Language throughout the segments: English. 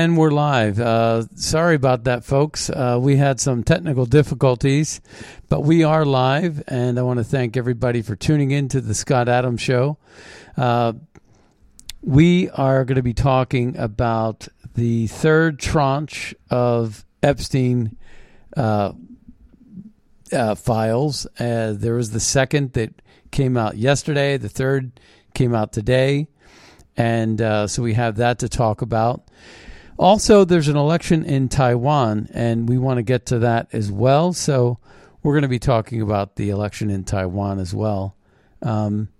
And we're live. Uh, sorry about that, folks. Uh, we had some technical difficulties, but we are live, and I want to thank everybody for tuning in to the Scott Adams Show. Uh, we are going to be talking about the third tranche of Epstein uh, uh, files. Uh, there was the second that came out yesterday, the third came out today, and so we have that to talk about. Also, there's an election in Taiwan, and we want to get to that as well. So, we're going to be talking about the election in Taiwan as well. Um,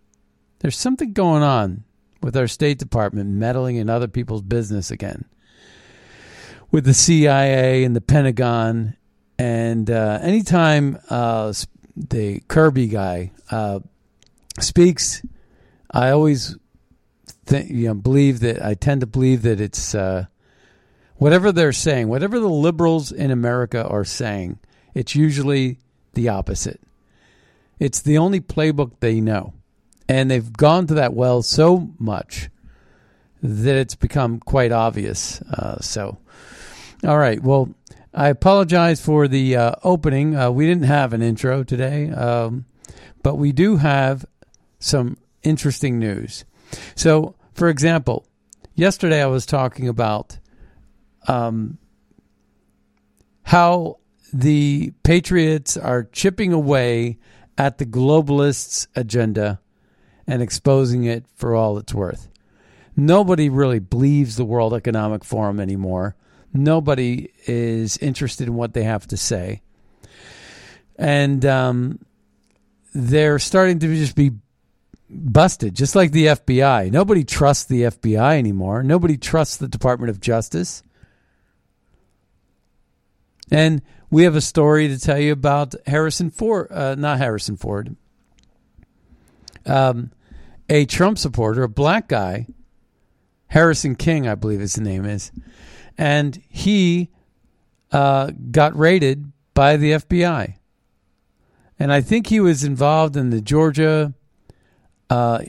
there's something going on with our State Department meddling in other people's business again, with the CIA and the Pentagon. And uh, anytime uh, the Kirby guy uh, speaks, I always think, you know, believe that I tend to believe that it's uh, whatever they're saying, whatever the liberals in America are saying, it's usually the opposite. It's the only playbook they know. And they've gone to that well so much that it's become quite obvious. Uh, so, all right. Well, I apologize for the uh, opening. Uh, we didn't have an intro today, um, but we do have some interesting news. So, for example, yesterday I was talking about um, how the Patriots are chipping away at the globalists' agenda and exposing it for all it's worth. Nobody really believes the World Economic Forum anymore. Nobody is interested in what they have to say. And um, they're starting to just be busted, just like the FBI. Nobody trusts the FBI anymore. Nobody trusts the Department of Justice. And we have a story to tell you about Harrison Ford, uh, not Harrison Ford, um, a Trump supporter, a black guy, Harrison King, I believe his name is, and he uh, got raided by the FBI. And I think he was involved in the Georgia uh,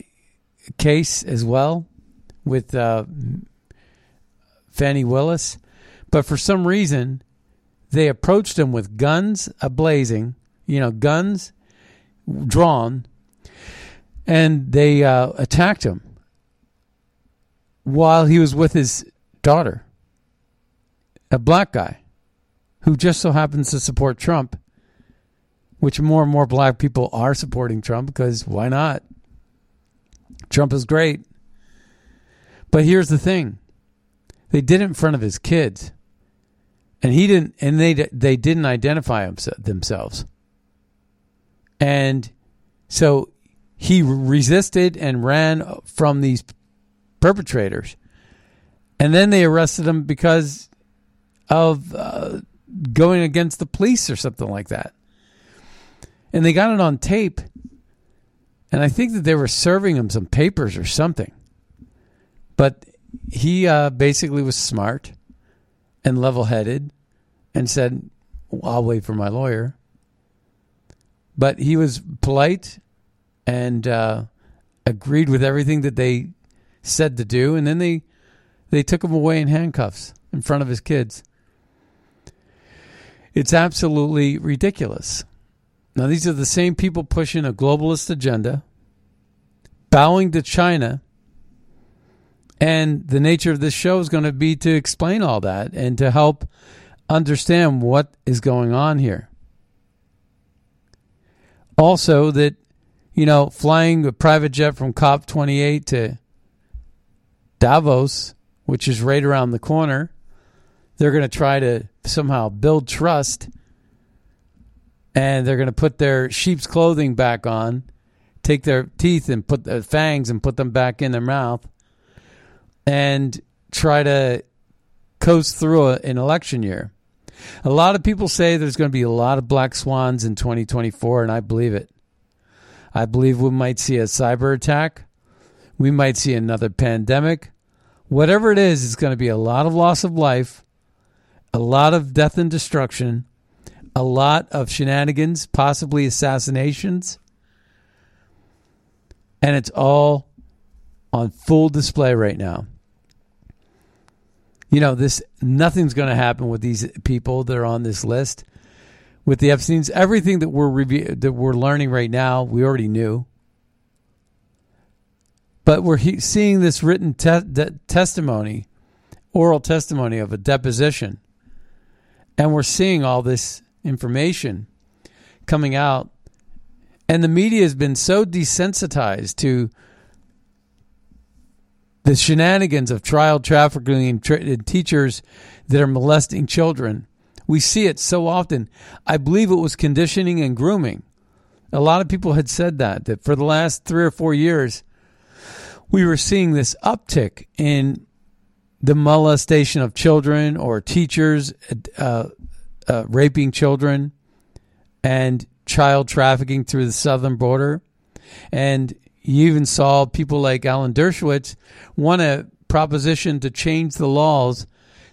case as well with uh, Fani Willis. But for some reason, they approached him with guns ablazing, you know, guns drawn, and they uh, attacked him while he was with his daughter, a black guy who just so happens to support Trump, which more and more black people are supporting Trump because why not? Trump is great. But here's the thing they did it in front of his kids and he didn't and they they didn't identify themselves. And so he resisted and ran from these perpetrators. And then they arrested him because of uh, going against the police or something like that. And they got it on tape. And i think that they were serving him some papers or something. But he uh, basically was smart and level headed and said, I'll wait for my lawyer. But he was polite and uh, agreed with everything that they said to do. And then they, they took him away in handcuffs in front of his kids. It's absolutely ridiculous. Now, these are the same people pushing a globalist agenda, bowing to China. And the nature of this show is going to be to explain all that and to help understand what is going on here. Also, that, you know, flying a private jet from COP28 to Davos, which is right around the corner, they're going to try to somehow build trust and they're going to put their sheep's clothing back on, take their teeth and put the fangs and put them back in their mouth, and try to coast through a, an election year. A lot of people say there's going to be a lot of black swans in 2024, and I believe it. I believe we might see a cyber attack. We might see another pandemic. Whatever it is, it's going to be a lot of loss of life, a lot of death and destruction, a lot of shenanigans, possibly assassinations. And it's all on full display right now. You know, this nothing's going to happen with these people that are on this list. With the Epstein's, everything that we're review, that we're learning right now, we already knew. But we're he- seeing this written te- de- testimony, oral testimony of a deposition, and we're seeing all this information coming out. And the media has been so desensitized to the shenanigans of child trafficking and, teachers that are molesting children. We see it so often. I believe it was conditioning and grooming. A lot of people had said that, that for the last three or four years, we were seeing this uptick in the molestation of children or teachers uh, uh, raping children and child trafficking through the southern border. And you even saw people like Alan Dershowitz want a proposition to change the laws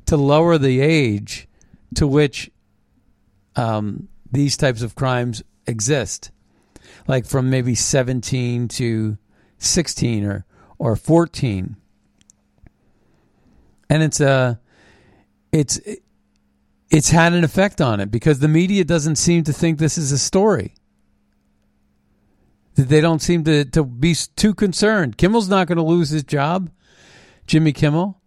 to lower the age to which um, these types of crimes exist, like from maybe 17 to 16 or, or 14. And it's a, it's, it's had an effect on it because the media doesn't seem to think this is a story. They don't seem to, to be too concerned. Kimmel's not going to lose his job, Jimmy Kimmel.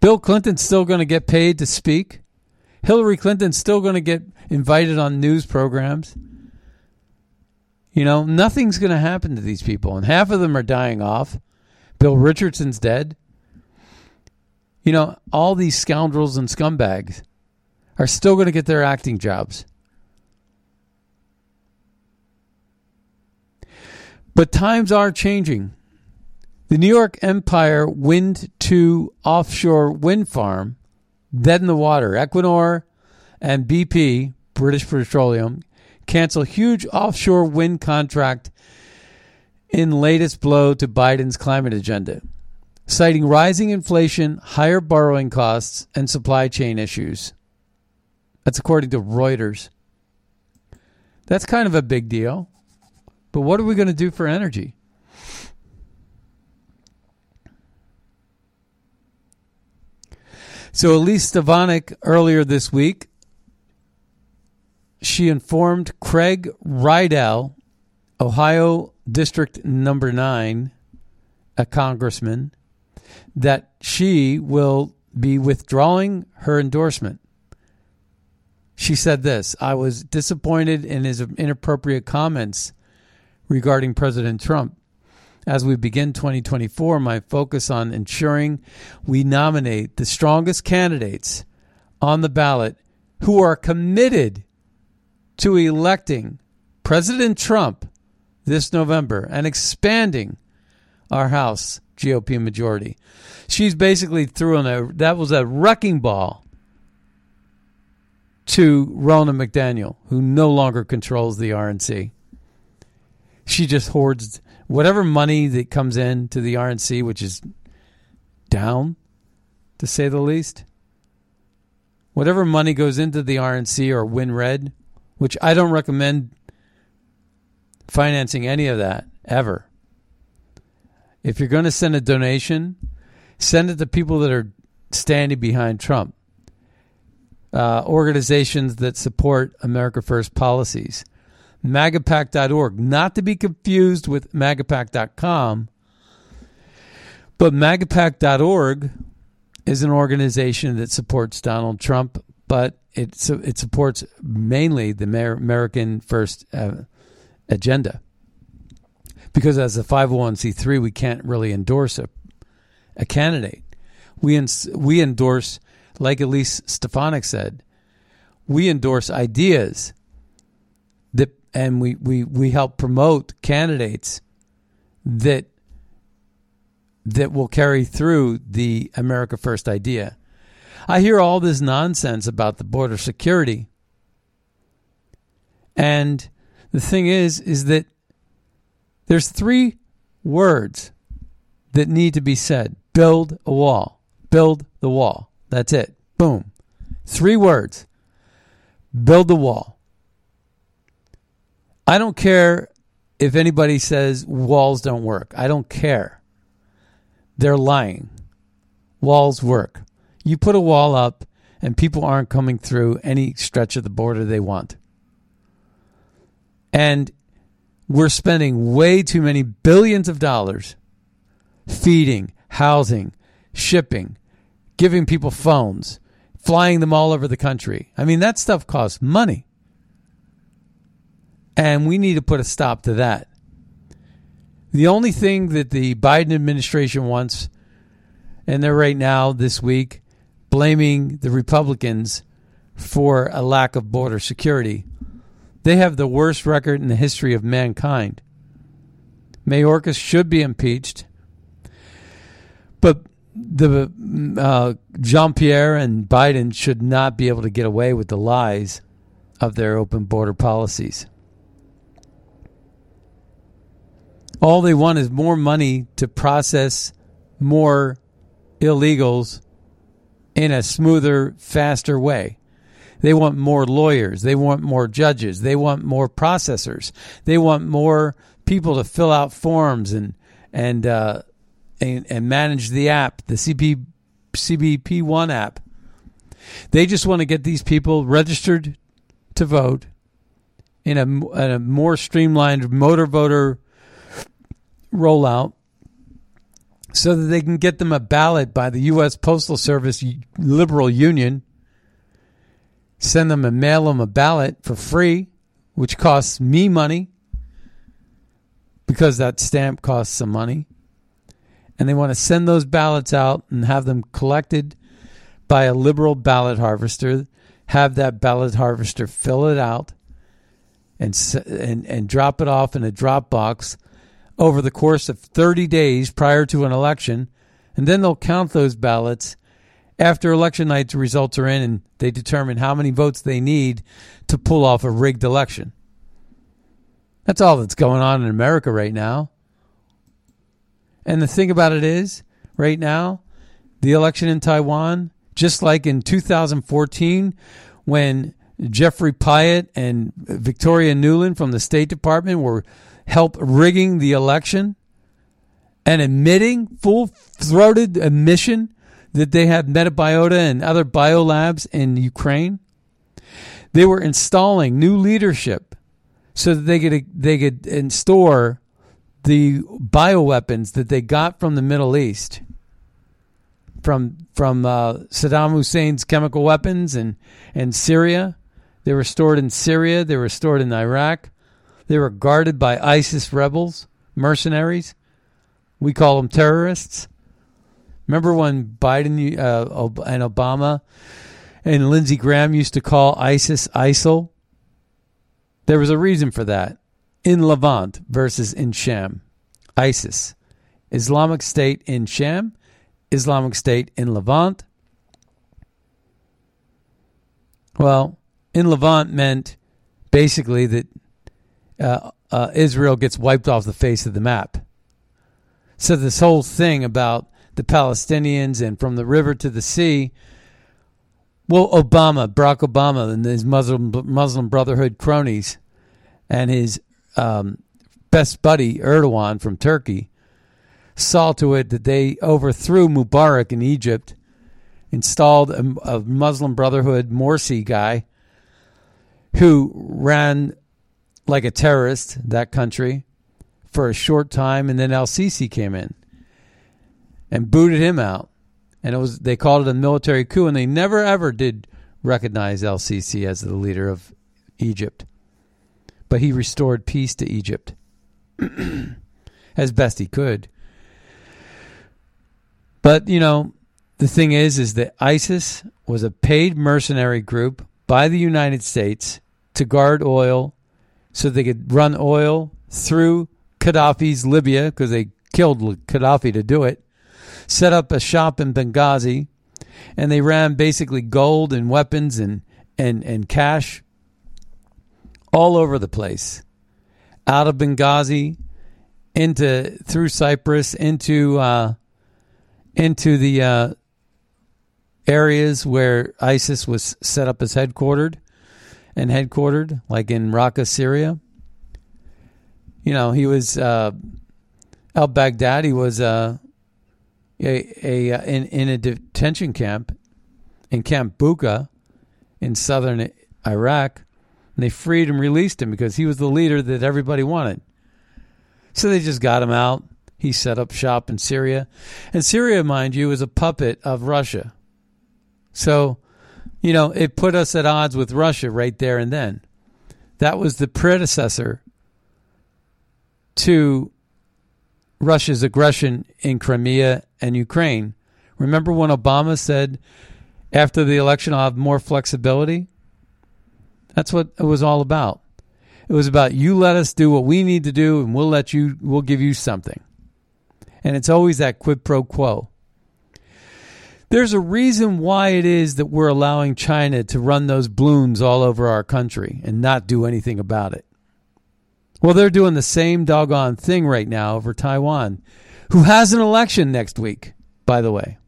Bill Clinton's still going to get paid to speak. Hillary Clinton's still going to get invited on news programs. You know, nothing's going to happen to these people, and half of them are dying off. Bill Richardson's dead. You know, all these scoundrels and scumbags are still going to get their acting jobs. But times are changing. The New York Empire Wind 2 offshore wind farm, dead in the water. Equinor and BP, British Petroleum, cancel huge offshore wind contract in latest blow to Biden's climate agenda, citing rising inflation, higher borrowing costs, and supply chain issues. That's according to Reuters. That's kind of a big deal. But what are we going to do for energy? So Elise Stefanik earlier this week, she informed Craig Riedel, Ohio District Number Nine, a congressman, that she will be withdrawing her endorsement. She said this I was disappointed in his inappropriate comments regarding President Trump. As we begin 2024, my focus on ensuring we nominate the strongest candidates on the ballot who are committed to electing President Trump this November and expanding our House GOP majority. She's basically throwing a that was a wrecking ball to Ronna McDaniel, who no longer controls the RNC. She just hoards whatever money that comes in to the RNC, which is down, to say the least. whatever money goes into the RNC or WinRed, which I don't recommend financing any of that ever. If you're going to send a donation, send it to people that are standing behind Trump, uh, organizations that support America First policies. MAGAPAC.org, not to be confused with magapack.com. but magapack.org is an organization that supports Donald Trump, but it, it supports mainly the American First uh, agenda. Because as a 501c3, we can't really endorse a, a candidate. We, ins- we endorse, like Elise Stefanik said, we endorse ideas that, and we, we, we help promote candidates that that will carry through the America First idea. I hear all this nonsense about the border security. And the thing is is that there's three words that need to be said. Build a wall. Build the wall. That's it. Boom. Three words. Build the wall. I don't care if anybody says walls don't work. I don't care. They're lying. Walls work. You put a wall up, and people aren't coming through any stretch of the border they want. And we're spending way too many billions of dollars feeding, housing, shipping, giving people phones, flying them all over the country. I mean, that stuff costs money. And we need to put a stop to that. The only thing that the Biden administration wants, and they're right now this week blaming the Republicans for a lack of border security. They have the worst record in the history of mankind. Mayorkas should be impeached, but the uh, Jean Pierre and Biden should not be able to get away with the lies of their open border policies. All they want is more money to process more illegals in a smoother, faster way. They want more lawyers. They want more judges. They want more processors. They want more people to fill out forms and and uh, and, and manage the app, the CB, CBP One app. They just want to get these people registered to vote in a, in a more streamlined motor voter rollout so that they can get them a ballot by the U.S. Postal Service Liberal Union, send them and mail them a ballot for free, which costs me money because that stamp costs some money. And they want to send those ballots out and have them collected by a liberal ballot harvester, have that ballot harvester fill it out and, and, and drop it off in a drop box over the course of 30 days prior to an election, and then they'll count those ballots after election night. The results are in, and they determine how many votes they need to pull off a rigged election. That's all that's going on in America right now. And the thing about it is, right now, the election in Taiwan, just like in 2014, when Jeffrey Pyatt and Victoria Nuland from the State Department were help rigging the election and admitting full throated admission that they had metabiota and other biolabs in Ukraine. They were installing new leadership so that they could they could store the bioweapons that they got from the Middle East, from from uh, Saddam Hussein's chemical weapons and and Syria. They were stored in Syria. They were stored in Iraq. They were guarded by ISIS rebels, mercenaries. We call them terrorists. Remember when Biden uh, and Obama and Lindsey Graham used to call ISIS ISIL? There was a reason for that. In Levant versus in Sham. ISIS. Islamic State in Sham, Islamic State in Levant. Well, in Levant meant basically that uh, uh, Israel gets wiped off the face of the map. So this whole thing about the Palestinians and from the river to the sea Well, Obama, Barack Obama, and his Muslim Muslim Brotherhood cronies, and his um, best buddy Erdogan from Turkey, saw to it that they overthrew Mubarak in Egypt, installed a, a Muslim Brotherhood Morsi guy who ran like a terrorist that country for a short time, and then Al Sisi came in and booted him out. And it was they called it a military coup, and they never ever did recognize El Sisi as the leader of Egypt. But he restored peace to Egypt as best he could. But you know, the thing is, is that ISIS was a paid mercenary group by the United States to guard oil, so they could run oil through Gaddafi's Libya because they killed Gaddafi to do it. Set up a shop in Benghazi, and they ran basically gold and weapons and and and cash all over the place, out of Benghazi into through Cyprus into uh, into the uh, areas where ISIS was set up as headquartered and headquartered, like in Raqqa, Syria. You know, he was uh, al Baghdadi was uh, a, a, a in, in a detention camp in Camp Bucca in southern Iraq, and they freed and released him because he was the leader that everybody wanted. So they just got him out. He set up shop in Syria. And Syria, mind you, is a puppet of Russia. So, you know, it put us at odds with Russia right there and then. That was the predecessor to Russia's aggression in Crimea and Ukraine. Remember when Obama said after the election, I'll have more flexibility? That's what it was all about. It was about you let us do what we need to do and we'll let you, we'll give you something. And it's always that quid pro quo. There's a reason why it is that we're allowing China to run those balloons all over our country and not do anything about it. Well, they're doing the same doggone thing right now over Taiwan, who has an election next week, by the way.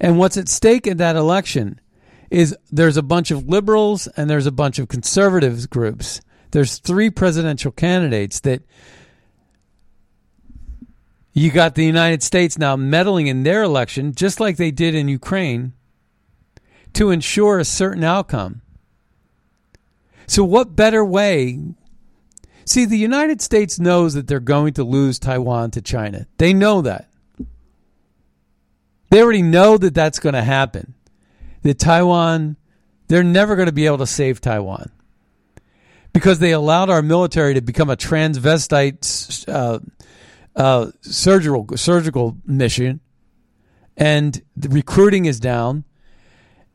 And what's at stake in that election is there's a bunch of liberals and there's a bunch of conservatives groups. There's three presidential candidates that you got the United States now meddling in their election, just like they did in Ukraine, to ensure a certain outcome. So, what better way? See, the United States knows that they're going to lose Taiwan to China. They know that. They already know that that's going to happen. That Taiwan, they're never going to be able to save Taiwan because they allowed our military to become a transvestite uh, uh, surgical surgical mission, and the recruiting is down,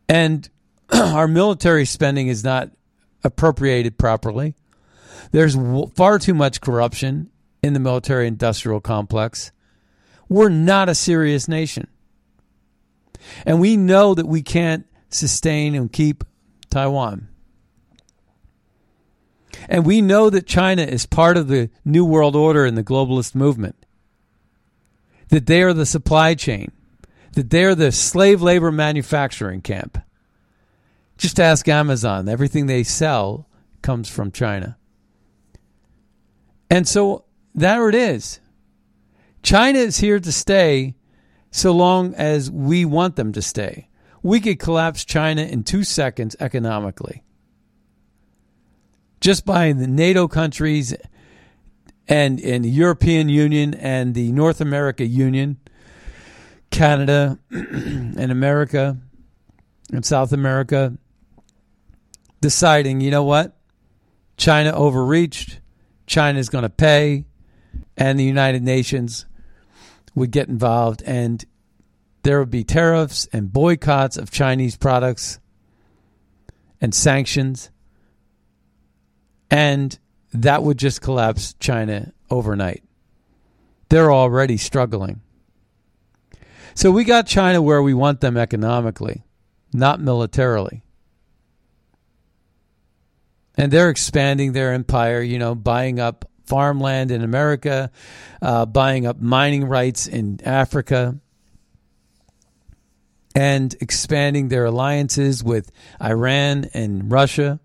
and our military spending is not appropriated properly. There's far too much corruption in the military industrial complex. We're not a serious nation. And we know that we can't sustain and keep Taiwan. And we know that China is part of the New World Order and the globalist movement. That they are the supply chain. That they're the slave labor manufacturing camp. Just ask Amazon. Everything they sell comes from China. And so there it is. China is here to stay so long as we want them to stay. We could collapse China in two seconds economically just by the NATO countries and, and the European Union and the North America Union, Canada and America and South America deciding, you know what? China overreached. China's going to pay. And the United Nations would get involved. And there would be tariffs and boycotts of Chinese products and sanctions and that would just collapse China overnight. They're already struggling. So we got China where we want them economically, not militarily. And they're expanding their empire, you know, buying up farmland in America, uh, buying up mining rights in Africa. and expanding their alliances with Iran and Russia.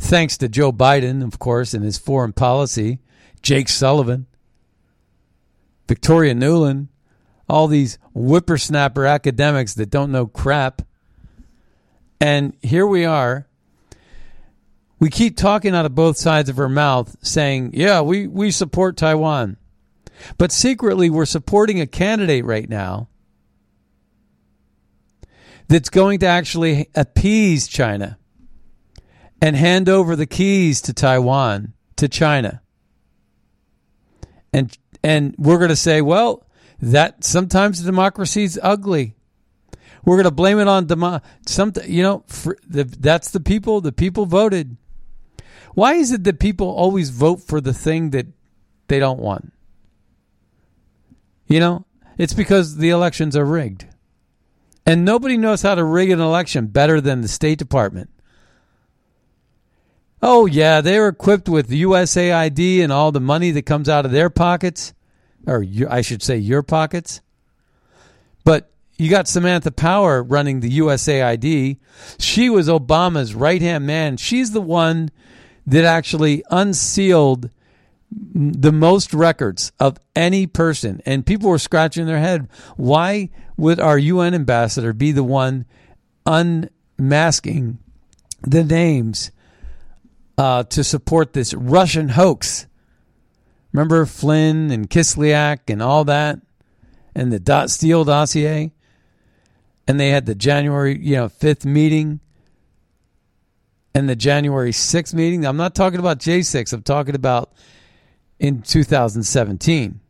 Thanks to Joe Biden, of course, and his foreign policy, Jake Sullivan, Victoria Nuland, all these whippersnapper academics that don't know crap. And here we are. We keep talking out of both sides of our mouth saying, yeah, we, we support Taiwan. But secretly, we're supporting a candidate right now that's going to actually appease China and hand over the keys to Taiwan to China. And and we're going to say, well, that sometimes democracy is ugly. We're going to blame it on demo- you know, the, that's the people, the people voted. Why is it that people always vote for the thing that they don't want? You know, it's because the elections are rigged. And nobody knows how to rig an election better than the State Department. Oh, yeah, they're equipped with USAID and all the money that comes out of their pockets, or I should say, your pockets. But you got Samantha Power running the USAID. She was Obama's right hand man. She's the one that actually unsealed the most records of any person. And people were scratching their head. Why would our UN ambassador be the one unmasking the names uh, to support this Russian hoax? Remember Flynn and Kislyak and all that, and the dot Steele dossier, and they had the January you know fifth meeting, and the January sixth meeting. I'm not talking about J six. I'm talking about in 2017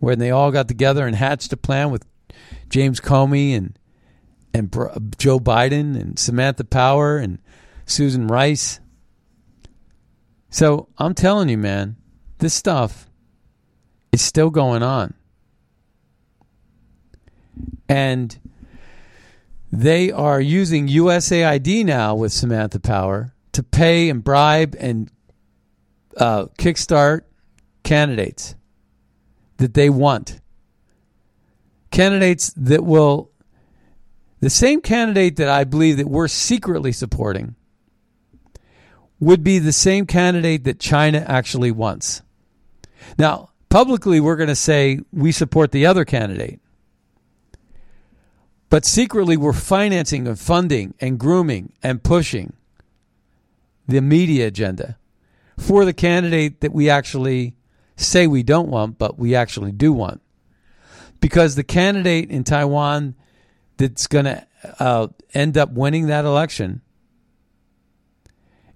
when they all got together and hatched a plan with James Comey and and Joe Biden and Samantha Power and Susan Rice. So I'm telling you, man, this stuff is still going on. And they are using USAID now with Samantha Power to pay and bribe and uh, kickstart candidates that they want. Candidates that will, the same candidate that I believe that we're secretly supporting would be the same candidate that China actually wants. Now, publicly, we're going to say we support the other candidate. But secretly, we're financing and funding and grooming and pushing the media agenda for the candidate that we actually say we don't want, but we actually do want. Because the candidate in Taiwan that's going to uh, end up winning that election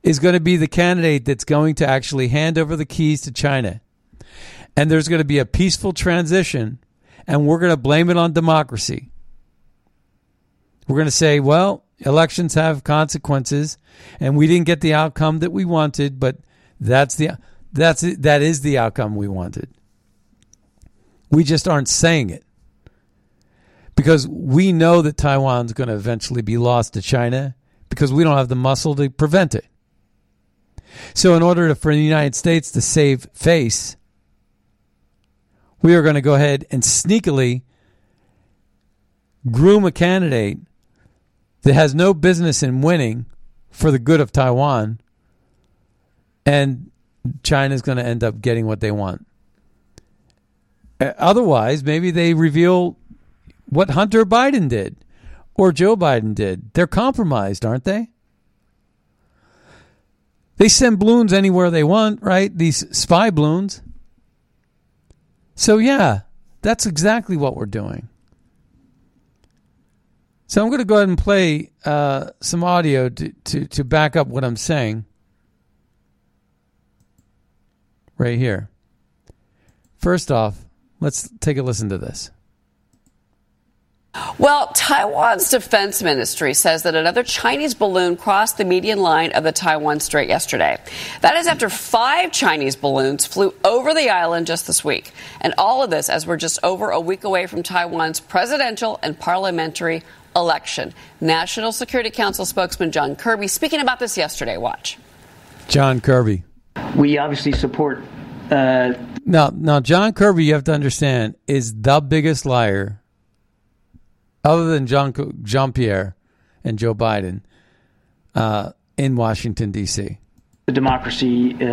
is going to be the candidate that's going to actually hand over the keys to China. And there's going to be a peaceful transition, and we're going to blame it on democracy. We're going to say, well, elections have consequences, and we didn't get the outcome that we wanted, but that's the that's that is the outcome we wanted. We just aren't saying it because we know that Taiwan's going to eventually be lost to China because we don't have the muscle to prevent it. So, in order to, for the United States to save face, we are going to go ahead and sneakily groom a candidate that has no business in winning for the good of Taiwan and China's going to end up getting what they want. Uh, otherwise, maybe they reveal what Hunter Biden did or Joe Biden did. They're compromised, aren't they? They send balloons anywhere they want, right? These spy balloons. So, yeah, that's exactly what we're doing. So, I'm going to go ahead and play uh, some audio to, to, to back up what I'm saying. right here. First off, let's take a listen to this. Well, Taiwan's defense ministry says that another Chinese balloon crossed the median line of the Taiwan Strait yesterday. That is after five Chinese balloons flew over the island just this week. And all of this as we're just over a week away from Taiwan's presidential and parliamentary election. National Security Council spokesman John Kirby speaking about this yesterday. Watch. John Kirby we obviously support. Uh, now, now, John Kirby, you have to understand, is the biggest liar other than Jean Jean Pierre and Joe Biden uh, in Washington D.C. The democracy uh,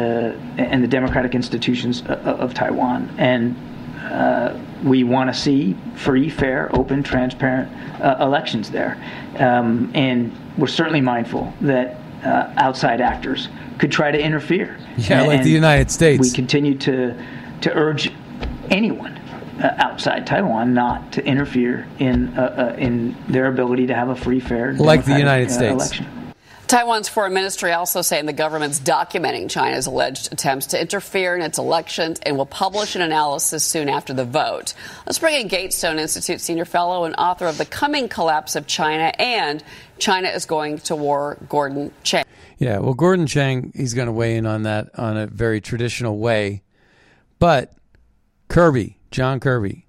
and the democratic institutions of, of Taiwan, and uh, we want to see free, fair, open, transparent uh, elections there. Um, and we're certainly mindful that uh, outside actors could try to interfere. Yeah, and, like the United States. We continue to to urge anyone uh, outside Taiwan not to interfere in uh, uh, in their ability to have a free, fair, like the United States election. Taiwan's foreign ministry also saying the government's documenting China's alleged attempts to interfere in its elections and will publish an analysis soon after the vote. Let's bring in Gatestone Institute senior fellow and author of The Coming Collapse of China and China is Going to War, Gordon Chang. Yeah, well, Gordon Chang, he's going to weigh in on that on a very traditional way. But Kirby, John Kirby,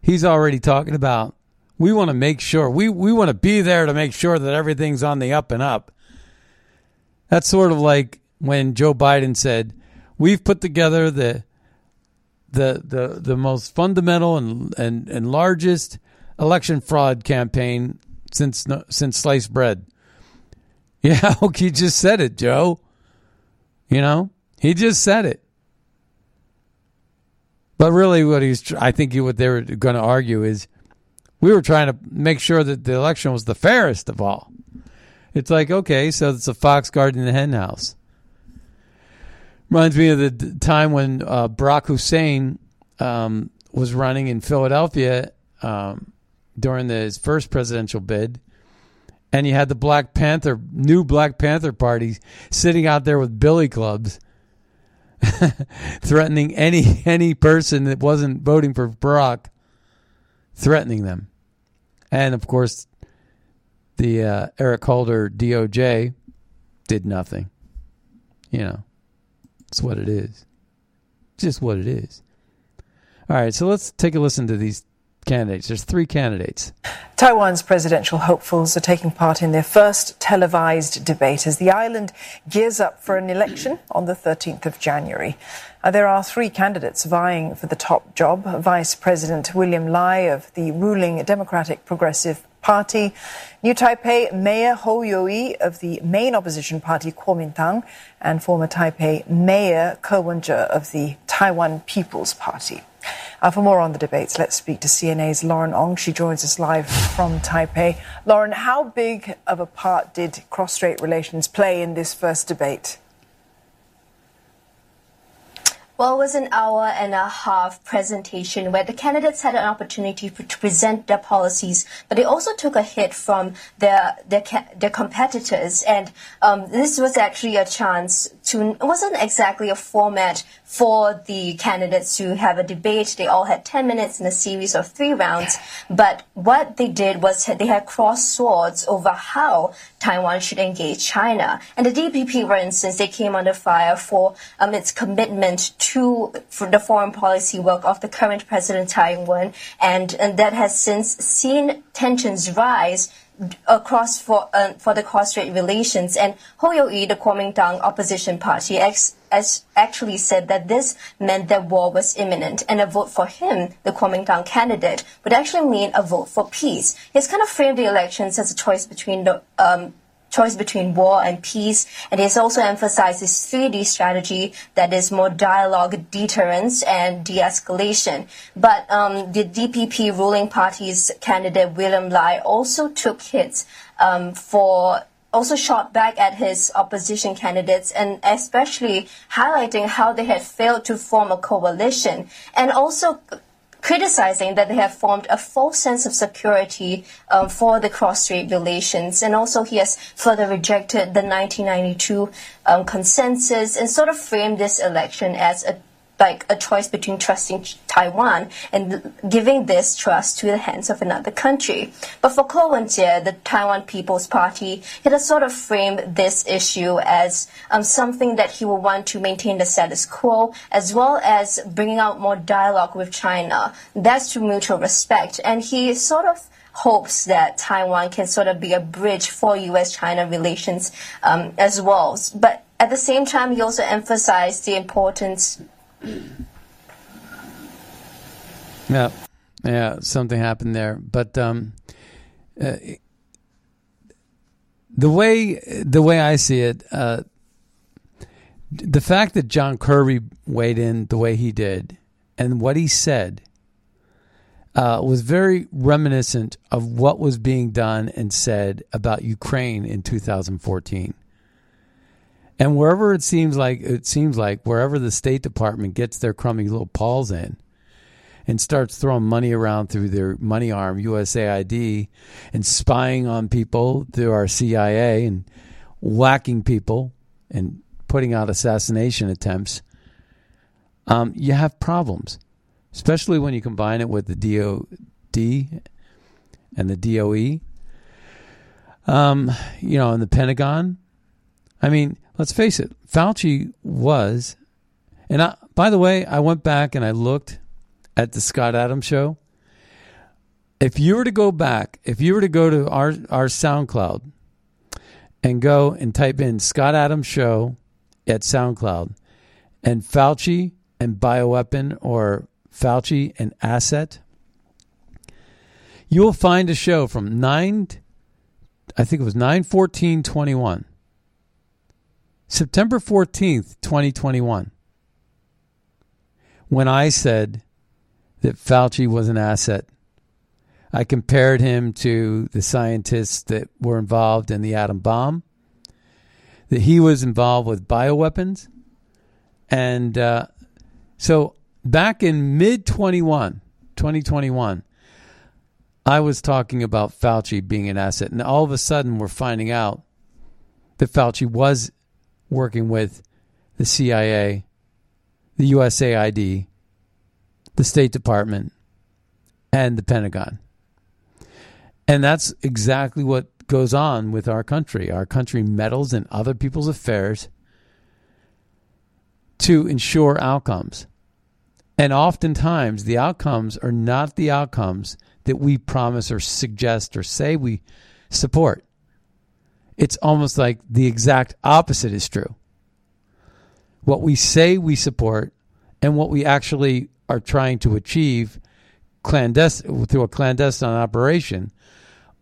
he's already talking about we want to make sure we, we want to be there to make sure that everything's on the up and up. That's sort of like when Joe Biden said, "We've put together the the the the most fundamental and and, and largest election fraud campaign since since sliced bread." Yeah, he just said it, Joe. You know, he just said it. But really, what he's I think what they were going to argue is we were trying to make sure that the election was the fairest of all. It's like, okay, so it's a fox guarding the hen house. Reminds me of the time when uh, Barack Hussein um, was running in Philadelphia um, during the, his first presidential bid, and you had the Black Panther, new Black Panther party sitting out there with billy clubs, threatening any any person that wasn't voting for Barack, threatening them. And of course, the uh, Eric Holder DOJ did nothing. You know, it's what it is. Just what it is. All right, so let's take a listen to these candidates. There's three candidates. Taiwan's presidential hopefuls are taking part in their first televised debate as the island gears up for an election on the 13th of January. Uh, there are three candidates vying for the top job Vice President William Lai of the ruling Democratic Progressive Party, New Taipei Mayor Hou Yu-ih of the main opposition party Kuomintang, and former Taipei Mayor Ko Wen-je of the Taiwan People's Party. Uh, for more on the debates, let's speak to CNA's Lauren Ong. She joins us live from Taipei. Lauren, how big of a part did cross-strait relations play in this first debate? Well, it was an hour and a half presentation where the candidates had an opportunity to present their policies, but they also took a hit from their their, their competitors. And um, this was actually a chance to. It wasn't exactly a format for the candidates to have a debate. They all had 10 minutes in a series of three rounds. But what they did was they had crossed swords over how Taiwan should engage China. And the DPP, for instance, they came under fire for um, its commitment to the foreign policy work of the current President Tsai Ing-wen, and, and that has since seen tensions rise across for uh, for the cross-strait relations. And Yu-ih, the Kuomintang opposition party, ex- actually said that this meant that war was imminent, and a vote for him, the Kuomintang candidate, would actually mean a vote for peace. He's kind of framed the elections as a choice between the um, choice between war and peace. And he has also emphasized his 3D strategy that is more dialogue, deterrence, and de-escalation. But um, the DPP ruling party's candidate William Lai also took hits um, for also shot back at his opposition candidates and especially highlighting how they had failed to form a coalition and also criticizing that they have formed a false sense of security um, for the cross-strait relations. And also he has further rejected the 1992 um, consensus and sort of framed this election as a like a choice between trusting Taiwan and giving this trust to the hands of another country. But for Ko Wen-je, the Taiwan People's Party, he has sort of framed this issue as um, something that he will want to maintain the status quo, as well as bringing out more dialogue with China. That's to mutual respect. And he sort of hopes that Taiwan can sort of be a bridge for U.S.-China relations um, as well. But at the same time, he also emphasized the importance yeah. Yeah, something happened there, but um, uh, the way the way I see it, uh, the fact that John Kirby weighed in the way he did and what he said uh, was very reminiscent of what was being done and said about Ukraine in 2014. And wherever it seems like it seems like wherever the State Department gets their crummy little paws in and starts throwing money around through their money arm USAID and spying on people through our CIA and whacking people and putting out assassination attempts, um, you have problems, especially when you combine it with the DOD and the DOE. Um, you know, and the Pentagon. I mean, let's face it, Fauci was, and I, by the way, I went back and I looked at the Scott Adams show. If you were to go back, if you were to go to our, our SoundCloud and go and type in Scott Adams show at SoundCloud and Fauci and bioweapon or Fauci and asset, you will find a show from 9 I think it was 91421 September 14th, 2021, when I said that Fauci was an asset. I compared him to the scientists that were involved in the atom bomb, that he was involved with bioweapons. And uh, so back in mid 21, 2021, I was talking about Fauci being an asset. And all of a sudden, we're finding out that Fauci was working with the CIA, the USAID, the State Department, and the Pentagon. And that's exactly what goes on with our country. Our country meddles in other people's affairs to ensure outcomes. And oftentimes, the outcomes are not the outcomes that we promise or suggest or say we support it's almost like the exact opposite is true. What we say we support and what we actually are trying to achieve clandestine, through a clandestine operation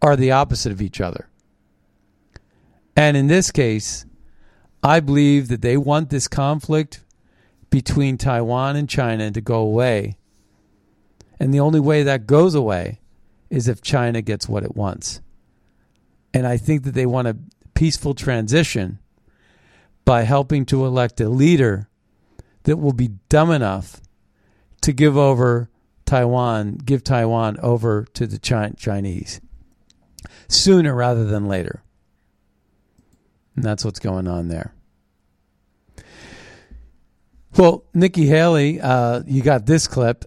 are the opposite of each other. And in this case, I believe that they want this conflict between Taiwan and China to go away. And the only way that goes away is if China gets what it wants. And I think that they want a peaceful transition by helping to elect a leader that will be dumb enough to give over Taiwan, give Taiwan over to the Chinese sooner rather than later. And that's what's going on there. Well, Nikki Haley, uh, you got this clip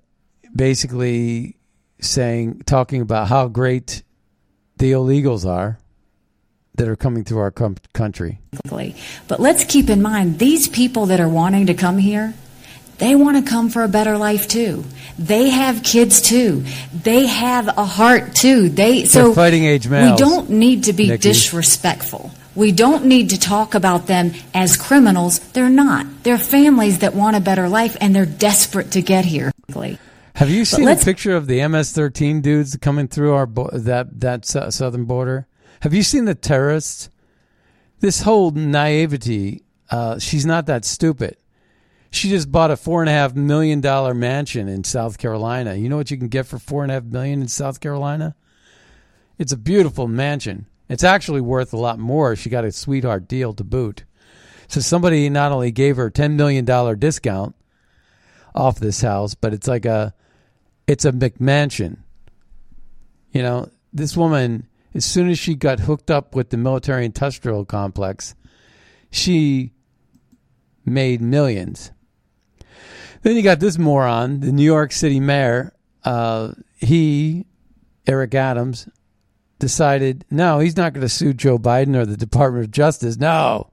basically saying, talking about how great the illegals are that are coming through our com- country. But let's keep in mind these people that are wanting to come here, they want to come for a better life too. They have kids too. They have a heart too. They so They're fighting age males. We don't need to be Nikki. disrespectful. We don't need to talk about them as criminals. They're not. They're families that want a better life and they're desperate to get here. Have you seen a picture of the MS-13 dudes coming through our bo- that that southern border? Have you seen the terrorists? This whole naivety. Uh, she's not that stupid. She just bought a four and a half million dollar mansion in South Carolina. You know what you can get for four and a half million in South Carolina? It's a beautiful mansion. It's actually worth a lot more. She got a sweetheart deal to boot. So somebody not only gave her ten million dollar discount off this house, but it's like a it's a McMansion. You know, this woman as soon as she got hooked up with the military industrial complex, she made millions. Then you got this moron, the New York City mayor. Uh, he, Eric Adams, decided no, he's not going to sue Joe Biden or the Department of Justice. No,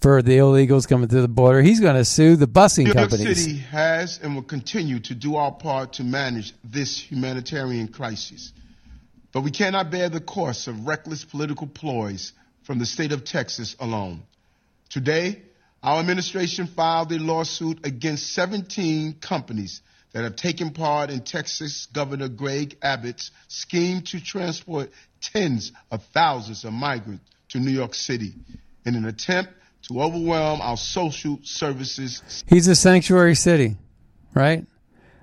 for the illegals coming through the border, he's going to sue the busing New York companies. City has and will continue to do our part to manage this humanitarian crisis. But we cannot bear the course of reckless political ploys from the state of Texas alone. Today, our administration filed a lawsuit against 17 companies that have taken part in Texas Governor Greg Abbott's scheme to transport tens of thousands of migrants to New York City in an attempt to overwhelm our social services. He's a sanctuary city, right?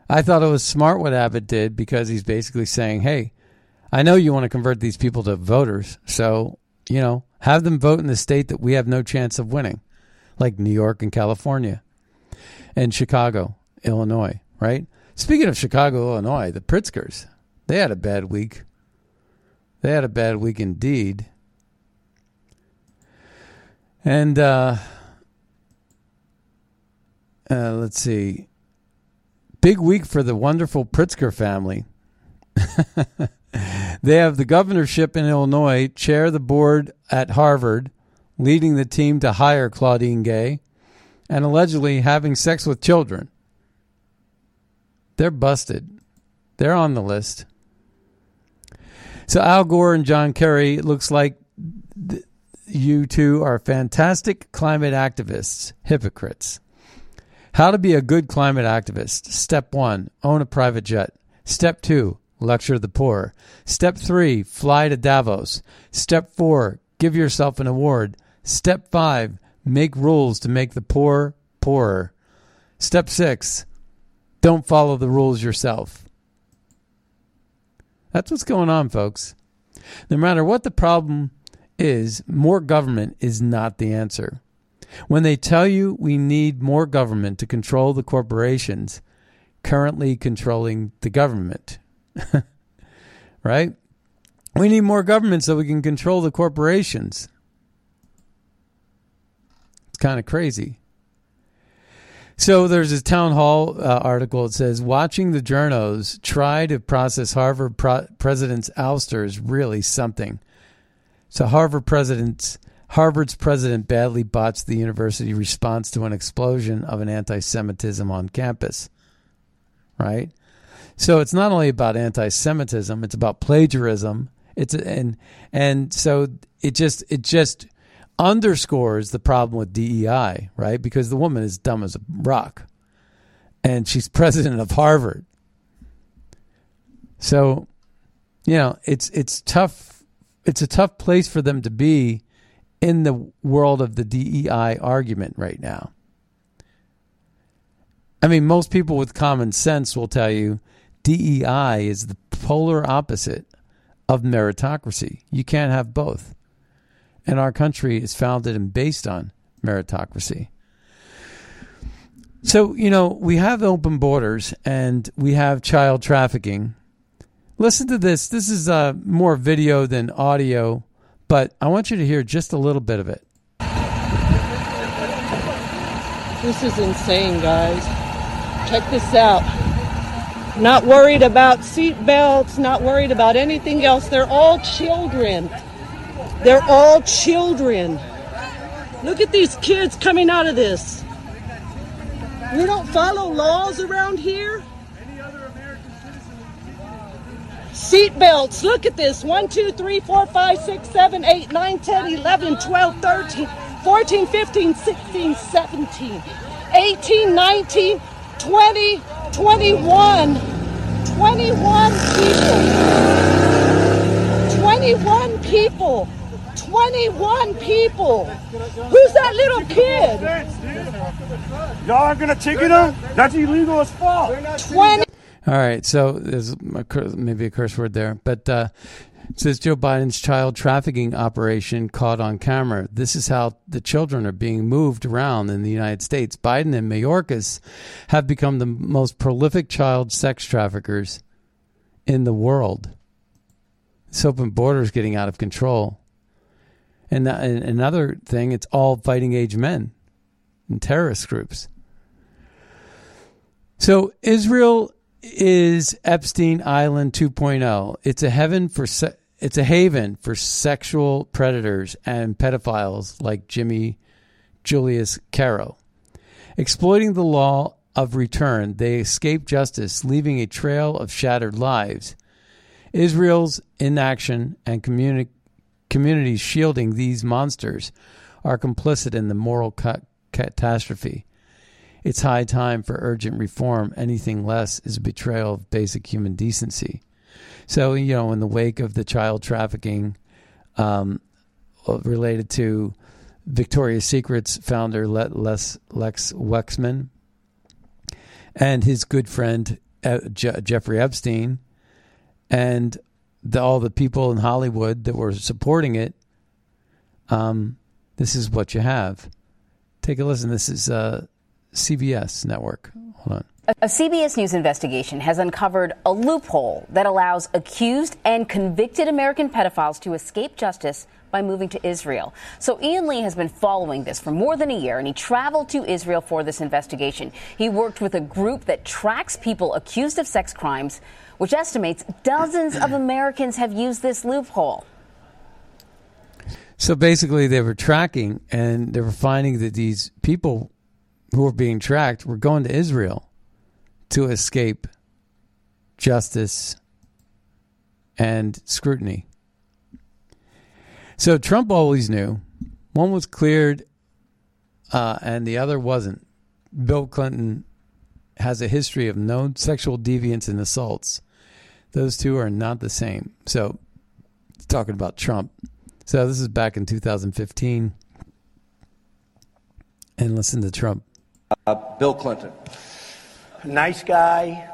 I thought it was smart what Abbott did because he's basically saying, hey, I know you want to convert these people to voters, so, you know, have them vote in the state that we have no chance of winning, like New York and California and Chicago, Illinois, right? Speaking of Chicago, Illinois, the Pritzkers, they had a bad week. They had a bad week indeed. And uh, uh, let's see. Big week for the wonderful Pritzker family. they have the governorship in Illinois, chair the board at Harvard, leading the team to hire Claudine Gay, and allegedly having sex with children. They're busted. They're on the list. So Al Gore and John Kerry, looks like th- you two are fantastic climate activists, hypocrites. How to be a good climate activist. Step one, own a private jet. Step two, lecture the poor. Step three, fly to Davos. Step four, give yourself an award. Step five, make rules to make the poor poorer. Step six, don't follow the rules yourself. That's what's going on, folks. No matter what the problem is, more government is not the answer. When they tell you we need more government to control the corporations currently controlling the government, right? We need more government so we can control the corporations. It's kind of crazy. So there's a town hall uh, article. It says, "Watching the journos try to process Harvard pro- president's ouster is really something." So Harvard president's Harvard's president badly botched the university response to an explosion of an anti-Semitism on campus. Right. So it's not only about anti-Semitism; it's about plagiarism. It's and and so it just it just underscores the problem with DEI, right? Because the woman is dumb as a rock. And she's president of Harvard. So, you know, it's it's tough it's a tough place for them to be in the world of the DEI argument right now. I mean, most people with common sense will tell you DEI is the polar opposite of meritocracy. You can't have both and our country is founded and based on meritocracy. So, you know, we have open borders and we have child trafficking. Listen to this. This is uh, more video than audio, but I want you to hear just a little bit of it. This is insane, guys. Check this out. Not worried about seat belts, not worried about anything else. They're all children. They're all children. Look at these kids coming out of this. We don't follow laws around here. Seat belts. Look at this. 1, 2, 3, 4, 5, 6, 7, 8, 9, 10, 11, 12, 13, 14, 15, 16, 17, 18, 19, 20, 21. 21 people. 21 people. 21 people. Who's that little kid? Y'all aren't gonna ticket him? That's illegal as fuck. 20. All right, so there's a cur- maybe a curse word there, but uh, it says Joe Biden's child trafficking operation caught on camera. This is how the children are being moved around in the United States. Biden and Mayorkas have become the most prolific child sex traffickers in the world. This open border is getting out of control. And, uh, and another thing, it's all fighting age men and terrorist groups. So Israel is Epstein Island 2.0. It's a heaven for se- it's a haven for sexual predators and pedophiles like Jimmy Julius Karow. Exploiting the law of return, they escape justice, leaving a trail of shattered lives. Israel's inaction and communi- communities shielding these monsters are complicit in the moral ca- catastrophe. It's high time for urgent reform. Anything less is a betrayal of basic human decency. So, you know, in the wake of the child trafficking um, related to Victoria's Secret's founder, Les, Lex Wexman, and his good friend, uh, Je- Jeffrey Epstein, and the, all the people in Hollywood that were supporting it, um, this is what you have. Take a listen. This is uh, CBS Network. Hold on. A CBS News investigation has uncovered a loophole that allows accused and convicted American pedophiles to escape justice by moving to Israel. So Ian Lee has been following this for more than a year, and he traveled to Israel for this investigation. He worked with a group that tracks people accused of sex crimes, which estimates dozens of Americans have used this loophole. So basically, they were tracking, and they were finding that these people who were being tracked were going to Israel to escape justice and scrutiny. So Trump always knew one was cleared uh, and the other wasn't. Bill Clinton has a history of known sexual deviance and assaults. Those two are not the same. So, talking about Trump. So, this is back in 2015. And listen to Trump. Uh, Bill Clinton nice guy.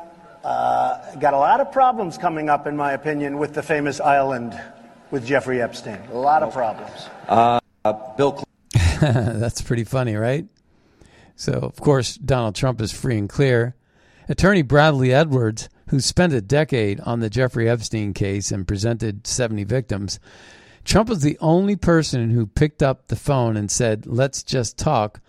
Uh, got a lot of problems coming up, in my opinion, with the famous island with Jeffrey Epstein. A lot of problems. Uh, Bill That's pretty funny, right? So, of course, Donald Trump is free and clear. Attorney Bradley Edwards, who spent a decade on the Jeffrey Epstein case and presented 70 victims, Trump was the only person who picked up the phone and said, Let's just talk.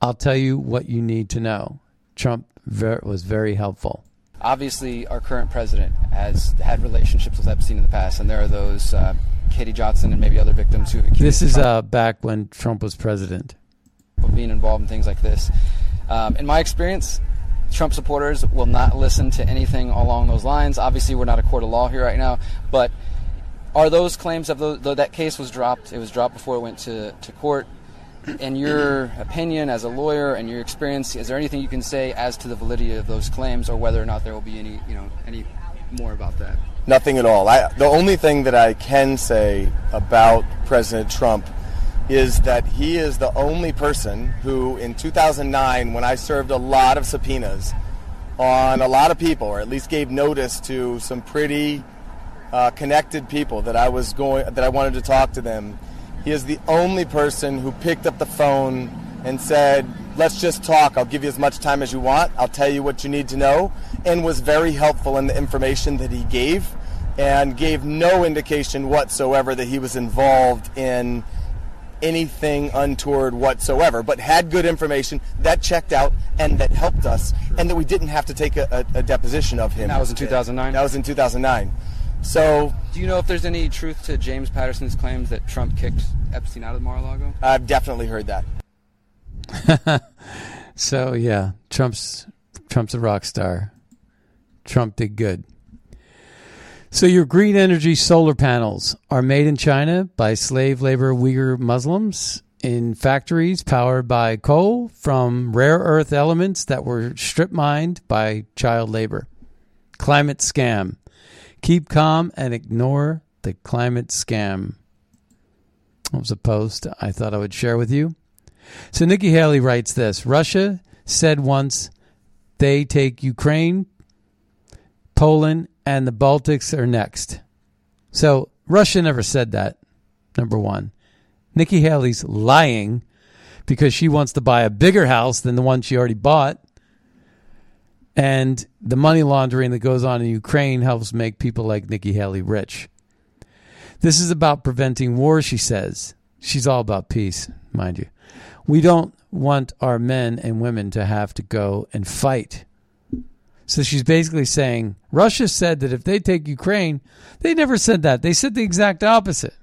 I'll tell you what you need to know. Trump ver- was very helpful. Obviously, our current president has had relationships with Epstein in the past, and there are those uh, Katie Johnson and maybe other victims who. This is uh, back when Trump was president. Of being involved in things like this. Um, in my experience, Trump supporters will not listen to anything along those lines. Obviously, we're not a court of law here right now, but are those claims of those, though that case was dropped? It was dropped before it went to, to court in your opinion as a lawyer and your experience, is there anything you can say as to the validity of those claims, or whether or not there will be any, you know, any more about that? Nothing at all. I, the only thing that I can say about President Trump is that he is the only person who, in 2009, when I served a lot of subpoenas on a lot of people, or at least gave notice to some pretty uh, connected people that I was going, that I wanted to talk to them he is the only person who picked up the phone and said, Let's just talk. I'll give you as much time as you want. I'll tell you what you need to know. And was very helpful in the information that he gave and gave no indication whatsoever that he was involved in anything untoward whatsoever, but had good information that checked out and that helped us, sure. and that we didn't have to take a, a, a deposition of him. And that was in 2009? That was in 2009. So, do you know if there's any truth to James Patterson's claims that Trump kicked Epstein out of Mar-a-Lago? I've definitely heard that. so yeah, Trump's Trump's a rock star. Trump did good. So your green energy solar panels are made in China by slave labor Uyghur Muslims in factories powered by coal from rare earth elements that were strip mined by child labor. Climate scam. Keep calm and ignore the climate scam. That was a post I thought I would share with you. So Nikki Haley writes this Russia said once they take Ukraine, Poland, and the Baltics are next. So Russia never said that, number one. Nikki Haley's lying because she wants to buy a bigger house than the one she already bought and the money laundering that goes on in Ukraine helps make people like Nikki Haley rich. This is about preventing war, she says. She's all about peace, mind you. We don't want our men and women to have to go and fight. So she's basically saying Russia said that if they take Ukraine, they never said that. They said the exact opposite.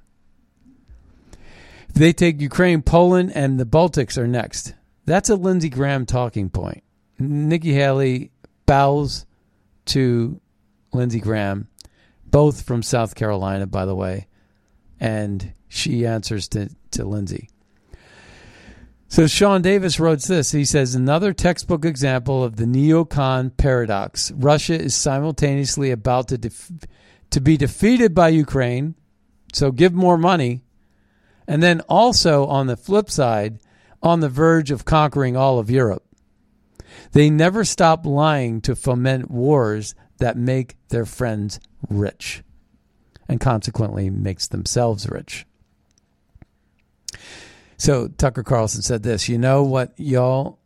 If they take Ukraine, Poland and the Baltics are next. That's a Lindsey Graham talking point. Nikki Haley bows to Lindsey Graham, both from South Carolina, by the way, and she answers to, to Lindsey. So Sean Davis wrote this. He says another textbook example of the neocon paradox. Russia is simultaneously about to def- to be defeated by Ukraine, so give more money, and then also on the flip side, on the verge of conquering all of Europe. They never stop lying to foment wars that make their friends rich and consequently makes themselves rich. So Tucker Carlson said this, you know what y'all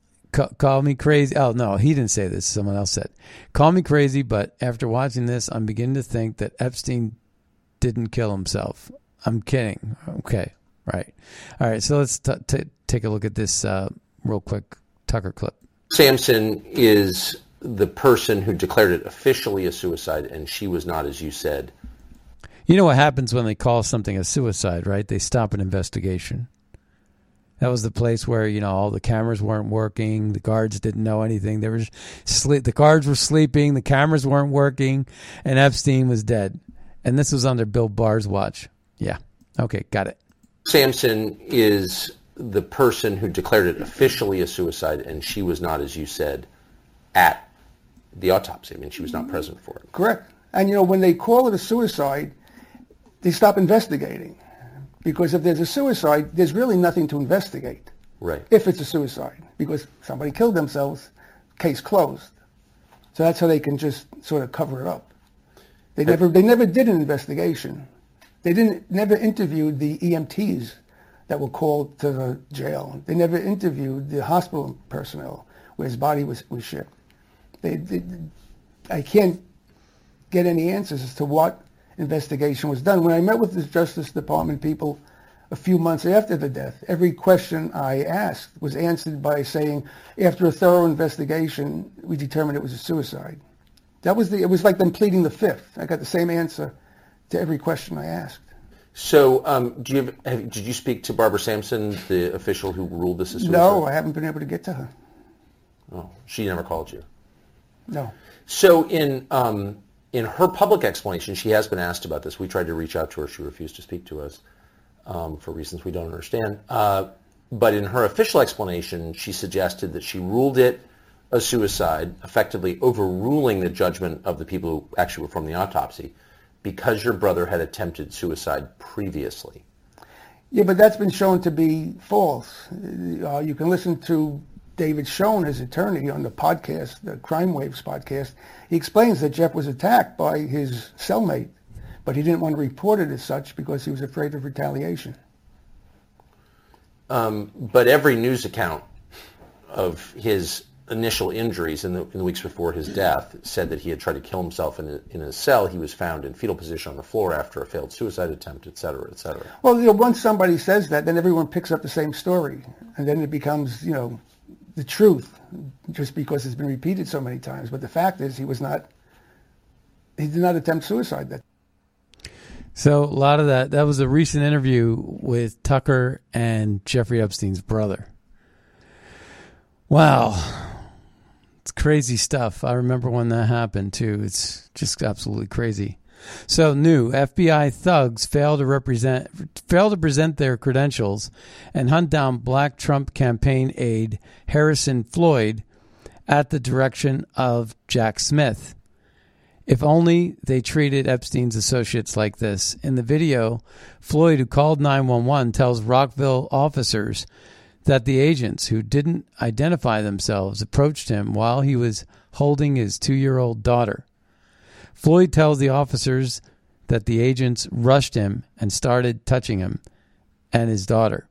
call me crazy. Oh no, he didn't say this. Someone else said, call me crazy, but after watching this, I'm beginning to think that Epstein didn't kill himself. I'm kidding. Okay. Right. All right. So let's t- t- take a look at this uh, real quick Tucker clip. Sampson is the person who declared it officially a suicide, and she was not, as you said. You know what happens when they call something a suicide, right? They stop an investigation. That was the place where you know all the cameras weren't working, the guards didn't know anything. They were sleep. The guards were sleeping, the cameras weren't working, and Epstein was dead. And this was under Bill Barr's watch. Yeah. Okay, got it. Sampson is the person who declared it officially a suicide, and she was not, as you said, at the autopsy. I mean, she was not present for it. Correct. And you know, when they call it a suicide, they stop investigating. Because if there's a suicide, there's really nothing to investigate. Right. If it's a suicide, because somebody killed themselves, case closed. So that's how they can just sort of cover it up. They never they never did an investigation. They didn't never interviewed the EMTs that were called to the jail. They never interviewed the hospital personnel where his body was, was shipped. They, they, I can't get any answers as to what investigation was done. When I met with the Justice Department people a few months after the death, every question I asked was answered by saying, after a thorough investigation, we determined it was a suicide. That was the, it was like them pleading the fifth. I got the same answer to every question I asked. So, um, do you have, have, did you speak to Barbara Sampson, the official who ruled this a suicide? No, I haven't been able to get to her. Oh, she never called you. No. So, in um, in her public explanation, she has been asked about this. We tried to reach out to her; she refused to speak to us um, for reasons we don't understand. Uh, but in her official explanation, she suggested that she ruled it a suicide, effectively overruling the judgment of the people who actually performed the autopsy because your brother had attempted suicide previously. Yeah, but that's been shown to be false. Uh, you can listen to David Schoen, his attorney, on the podcast, the Crime Waves podcast. He explains that Jeff was attacked by his cellmate, but he didn't want to report it as such because he was afraid of retaliation. Um, but every news account of his initial injuries in the, in the, weeks before his death said that he had tried to kill himself in a, in a cell. He was found in fetal position on the floor after a failed suicide attempt, et cetera, et cetera. Well, you know, once somebody says that, then everyone picks up the same story, and then it becomes, you know, the truth, just because it's been repeated so many times. But the fact is, he was not. He did not attempt suicide. That. So a lot of that. That was a recent interview with Tucker and Jeffrey Epstein's brother. Wow. It's crazy stuff. I remember when that happened too. It's just absolutely crazy. So new FBI thugs fail to represent fail to present their credentials and hunt down black Trump campaign aide Harrison Floyd at the direction of Jack Smith. If only they treated Epstein's associates like this. In the video, Floyd, who called 911, tells Rockville officers that the agents who didn't identify themselves approached him while he was holding his two year old daughter. Floyd tells the officers that the agents rushed him and started touching him and his daughter.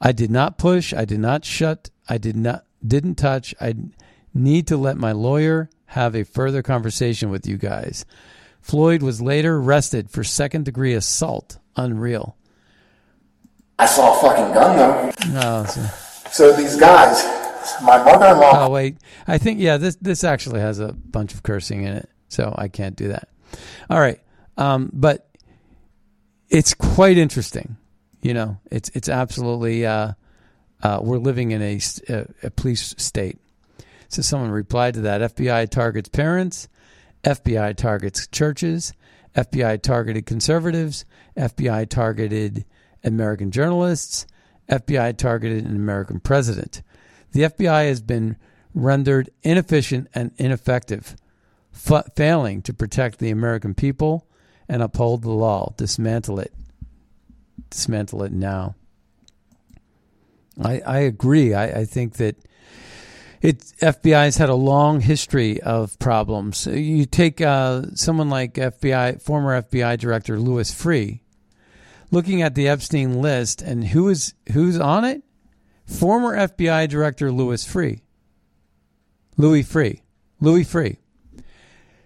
I did not push, I did not shut, I did not didn't touch. I need to let my lawyer have a further conversation with you guys. Floyd was later arrested for second degree assault. Unreal. I saw a fucking gun though. No. So, so these guys, my mother-in-law. Oh wait, I think yeah. This this actually has a bunch of cursing in it, so I can't do that. All right, um, but it's quite interesting. You know, it's it's absolutely. Uh, uh, we're living in a, a, a police state. So someone replied to that: FBI targets parents, FBI targets churches, FBI targeted conservatives, FBI targeted American journalists, FBI targeted an American president. The FBI has been rendered inefficient and ineffective, fa- failing to protect the American people and uphold the law. Dismantle it. Dismantle it now. I, I agree. I, I think that it FBI's had a long history of problems. You take uh, someone like FBI former FBI director Louis Freeh, looking at the Epstein list, and who is who's on it? Former FBI director Louis Freeh. Louis Freeh. Louis Freeh.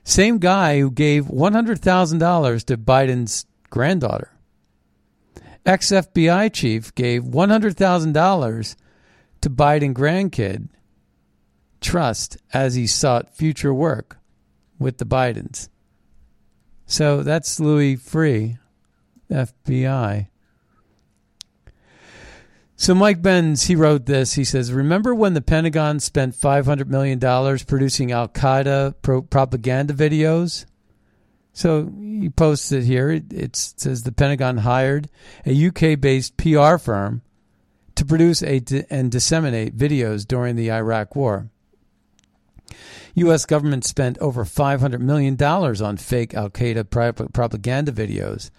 Same guy who gave $100,000 to Biden's granddaughter. Ex FBI chief gave $100,000 to Biden grandkid trust as he sought future work with the Bidens. So that's Louis Freeh, FBI. So Mike Benz, he wrote this. He says, "Remember when the Pentagon spent 500 million dollars producing Al Qaeda pro- propaganda videos?" So he posts it here. It, it says the Pentagon hired a UK-based PR firm to produce a and disseminate videos during the Iraq War. U.S. government spent over $500 million on fake Al Qaeda propaganda videos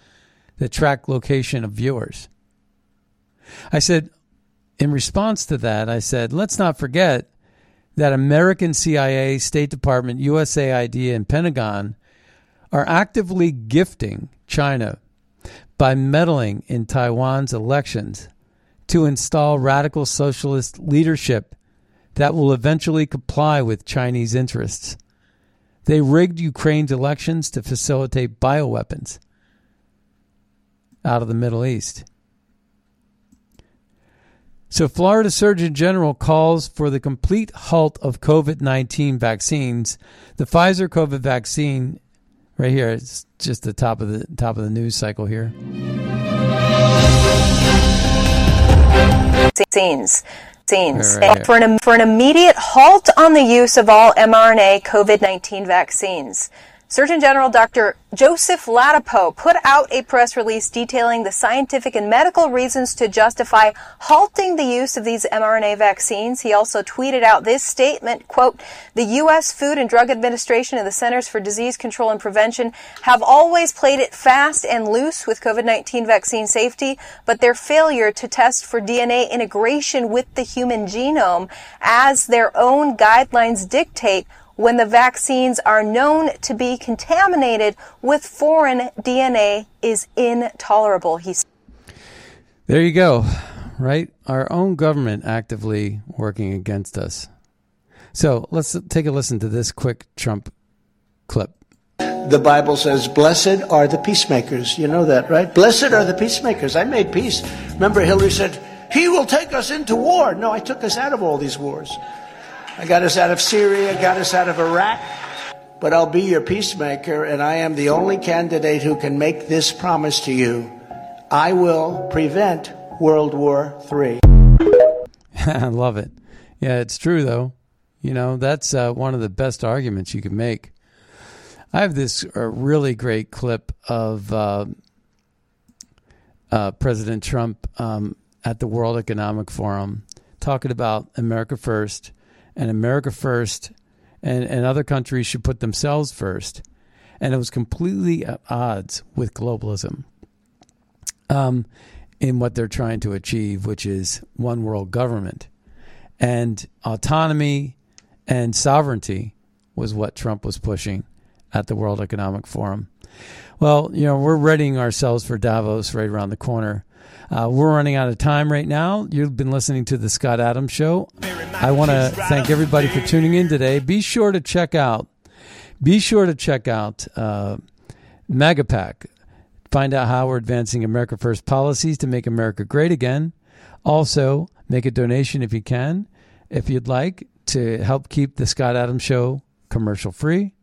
that track location of viewers. I said, in response to that, I said, let's not forget that American CIA, State Department, USAID, and Pentagon are actively gifting China by meddling in Taiwan's elections to install radical socialist leadership that will eventually comply with Chinese interests. They rigged Ukraine's elections to facilitate bioweapons out of the Middle East. So, Florida Surgeon General calls for the complete halt of COVID 19 vaccines. The Pfizer COVID vaccine, right here, it's just the top of the top of the news cycle here. Vaccines. Right, right, For, an, for an immediate halt on the use of all mRNA COVID 19 vaccines. Surgeon General Dr. Joseph Ladapo put out a press release detailing the scientific and medical reasons to justify halting the use of these mRNA vaccines. He also tweeted out this statement, quote, the U.S. Food and Drug Administration and the Centers for Disease Control and Prevention have always played it fast and loose with COVID-19 vaccine safety, but their failure to test for DNA integration with the human genome as their own guidelines dictate when the vaccines are known to be contaminated with foreign DNA is intolerable. He There you go. Right? Our own government actively working against us. So let's take a listen to this quick Trump clip. The Bible says, Blessed are the peacemakers. You know that, right? Blessed are the peacemakers. I made peace. Remember, Hillary said, He will take us into war. No, I took us out of all these wars. I got us out of Syria, got us out of Iraq. But I'll be your peacemaker, and I am the only candidate who can make this promise to you. I will prevent World War III. I love it. Yeah, it's true, though. You know, that's uh, one of the best arguments you can make. I have this uh, really great clip of uh, uh President Trump um, at the World Economic Forum talking about America First and America first, and, and other countries should put themselves first. And it was completely at odds with globalism um, in what they're trying to achieve, which is one world government. And autonomy and sovereignty was what Trump was pushing at the World Economic Forum. Well, you know, we're readying ourselves for Davos right around the corner. Uh, we're running out of time right now. You've been listening to the Scott Adams Show. I want to thank everybody for tuning in today. Be sure to check out, be sure to check out uh, Megapack. Find out how we're advancing America First policies to make America great again. Also, make a donation if you can, if you'd like, to help keep the Scott Adams Show commercial free.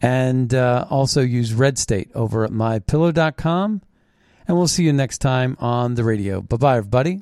And uh, also use Red State over at mypillow.com and we'll see you next time on the radio. Bye bye, everybody.